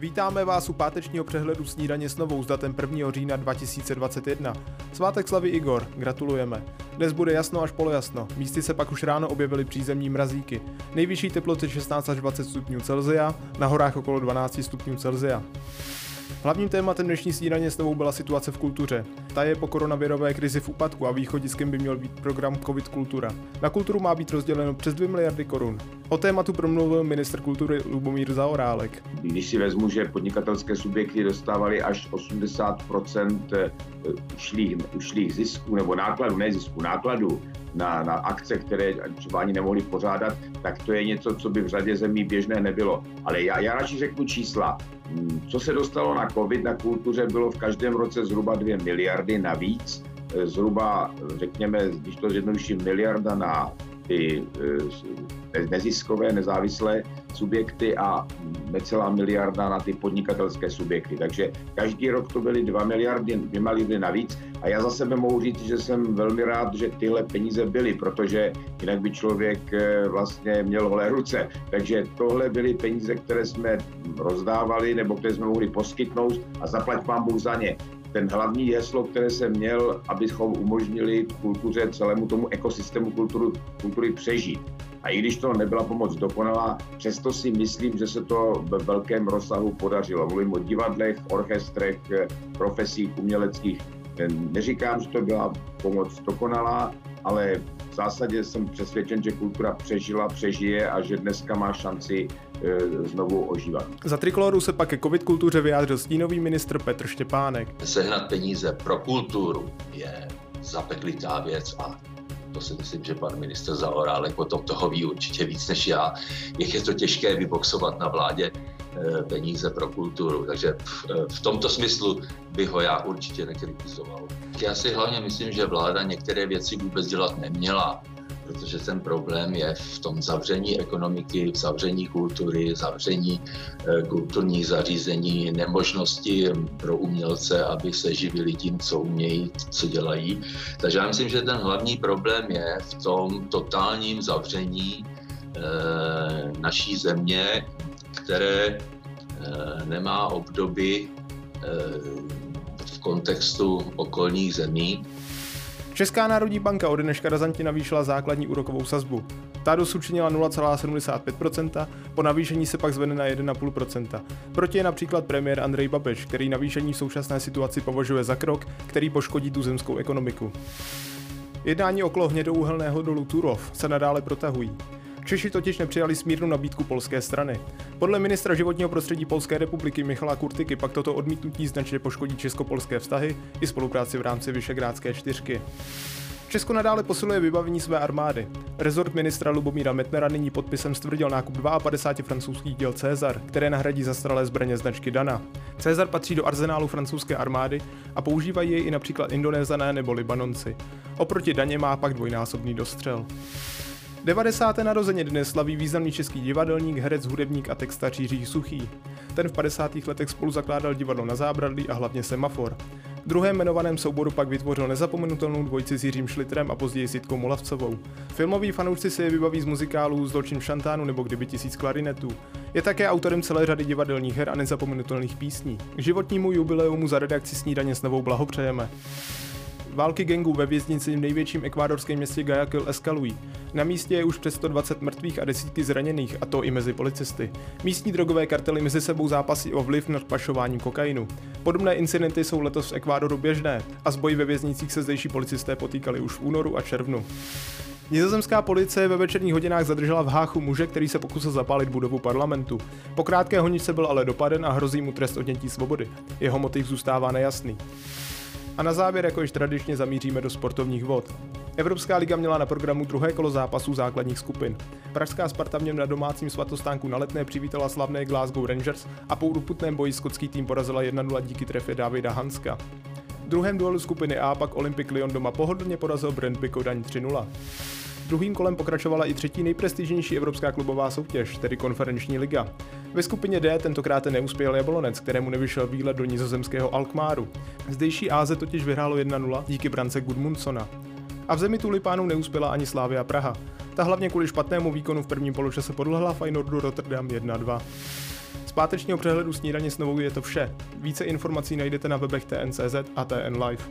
Vítáme vás u pátečního přehledu snídaně s novou s datem 1. října 2021. Svátek slavy Igor, gratulujeme. Dnes bude jasno až polojasno, místy se pak už ráno objevily přízemní mrazíky. Nejvyšší teploty 16 až 20 stupňů Celzia, na horách okolo 12 stupňů Celzia. Hlavním tématem dnešní snídaně s novou byla situace v kultuře. Ta je po koronavirové krizi v úpadku a východiskem by měl být program COVID Kultura. Na kulturu má být rozděleno přes 2 miliardy korun. O tématu promluvil ministr kultury Lubomír Zaorálek. Když si vezmu, že podnikatelské subjekty dostávaly až 80 eh, ušlých, ušlých zisků nebo nákladů, ne zisků, nákladů na, na akce, které třeba ani nemohli pořádat, tak to je něco, co by v řadě zemí běžné nebylo. Ale já, já radši řeknu čísla. Hmm, co se dostalo na COVID, na kultuře bylo v každém roce zhruba 2 miliardy navíc, eh, zhruba, řekněme, když to zjednoduším, miliarda na ty eh, neziskové, nezávislé subjekty a necelá miliarda na ty podnikatelské subjekty. Takže každý rok to byly 2 miliardy, 2 miliardy navíc a já za sebe mohu říct, že jsem velmi rád, že tyhle peníze byly, protože jinak by člověk eh, vlastně měl holé ruce. Takže tohle byly peníze, které jsme rozdávali nebo které jsme mohli poskytnout a zaplať vám Bůh za ně ten hlavní heslo, které jsem měl, abychom umožnili kultuře, celému tomu ekosystému kulturu, kultury přežít. A i když to nebyla pomoc dokonalá, přesto si myslím, že se to ve velkém rozsahu podařilo. Mluvím o divadlech, orchestrech, profesích uměleckých. Neříkám, že to byla pomoc dokonalá, ale v zásadě jsem přesvědčen, že kultura přežila, přežije a že dneska má šanci e, znovu ožívat. Za trikoloru se pak ke covid kultuře vyjádřil stínový ministr Petr Štěpánek. Sehnat peníze pro kulturu je zapeklitá věc a to si myslím, že pan minister Zaorálek o tom toho ví určitě víc než já, jak je to těžké vyboxovat na vládě eh, peníze pro kulturu. Takže v tomto smyslu bych ho já určitě nekritizoval. Já si hlavně myslím, že vláda některé věci vůbec dělat neměla protože ten problém je v tom zavření ekonomiky, v zavření kultury, zavření eh, kulturních zařízení, nemožnosti pro umělce, aby se živili tím, co umějí, co dělají. Takže já myslím, že ten hlavní problém je v tom totálním zavření eh, naší země, které eh, nemá obdoby v kontextu okolních zemí. Česká národní banka od dneška razantně navýšila základní úrokovou sazbu. Ta dosud učinila 0,75%, po navýšení se pak zvedne na 1,5%. Proti je například premiér Andrej Babiš, který navýšení v současné situaci považuje za krok, který poškodí tu zemskou ekonomiku. Jednání okolo hnědouhelného dolu Turov se nadále protahují. Češi totiž nepřijali smírnou nabídku polské strany. Podle ministra životního prostředí Polské republiky Michala Kurtiky pak toto odmítnutí značně poškodí česko-polské vztahy i spolupráci v rámci Vyšegrádské čtyřky. Česko nadále posiluje vybavení své armády. Rezort ministra Lubomíra Metnera nyní podpisem stvrdil nákup 52 francouzských děl Cezar, které nahradí zastaralé zbraně značky Dana. Cezar patří do arzenálu francouzské armády a používají jej i například Indonézané nebo Libanonci. Oproti Daně má pak dvojnásobný dostřel. 90. narozeniny slaví významný český divadelník, herec, hudebník a textař Jiří Suchý. Ten v 50. letech spolu zakládal divadlo na zábradlí a hlavně Semafor. V druhém jmenovaném souboru pak vytvořil nezapomenutelnou dvojici s Jiřím Šlitrem a později s Jitkou Molavcovou. Filmoví fanoušci si je vybaví z muzikálů Zločin v šantánu nebo Kdyby tisíc klarinetů. Je také autorem celé řady divadelních her a nezapomenutelných písní. K životnímu jubileumu za redakci Snídaně s novou blahopřejeme. Války gangů ve věznici v největším ekvádorském městě Guayaquil eskalují. Na místě je už přes 120 mrtvých a desítky zraněných, a to i mezi policisty. Místní drogové kartely mezi sebou zápasí o vliv nad pašováním kokainu. Podobné incidenty jsou letos v Ekvádoru běžné a s boji ve věznicích se zdejší policisté potýkali už v únoru a červnu. Nizozemská policie ve večerních hodinách zadržela v Háchu muže, který se pokusil zapálit budovu parlamentu. Po krátké honičce byl ale dopaden a hrozí mu trest odnětí svobody. Jeho motiv zůstává nejasný. A na závěr, jako již tradičně, zamíříme do sportovních vod. Evropská liga měla na programu druhé kolo zápasů základních skupin. Pražská Sparta v něm na domácím svatostánku na letné přivítala slavné Glasgow Rangers a po urputném boji skotský tým porazila 1-0 díky trefě Davida Hanska. V druhém duelu skupiny A pak Olympic Lyon doma pohodlně porazil Brentby Kodaň 3-0. Druhým kolem pokračovala i třetí nejprestižnější evropská klubová soutěž, tedy konferenční liga. Ve skupině D tentokrát neuspěl Jablonec, kterému nevyšel výlet do nizozemského Alkmáru. Zdejší AZ totiž vyhrálo 1-0 díky brance Gudmundsona. A v zemi tulipánů neuspěla ani Slávia Praha. Ta hlavně kvůli špatnému výkonu v prvním poločase podlehla Feyenoordu Rotterdam 1-2. Z pátečního přehledu snídaně s novou je to vše. Více informací najdete na webech TNCZ a TN Live.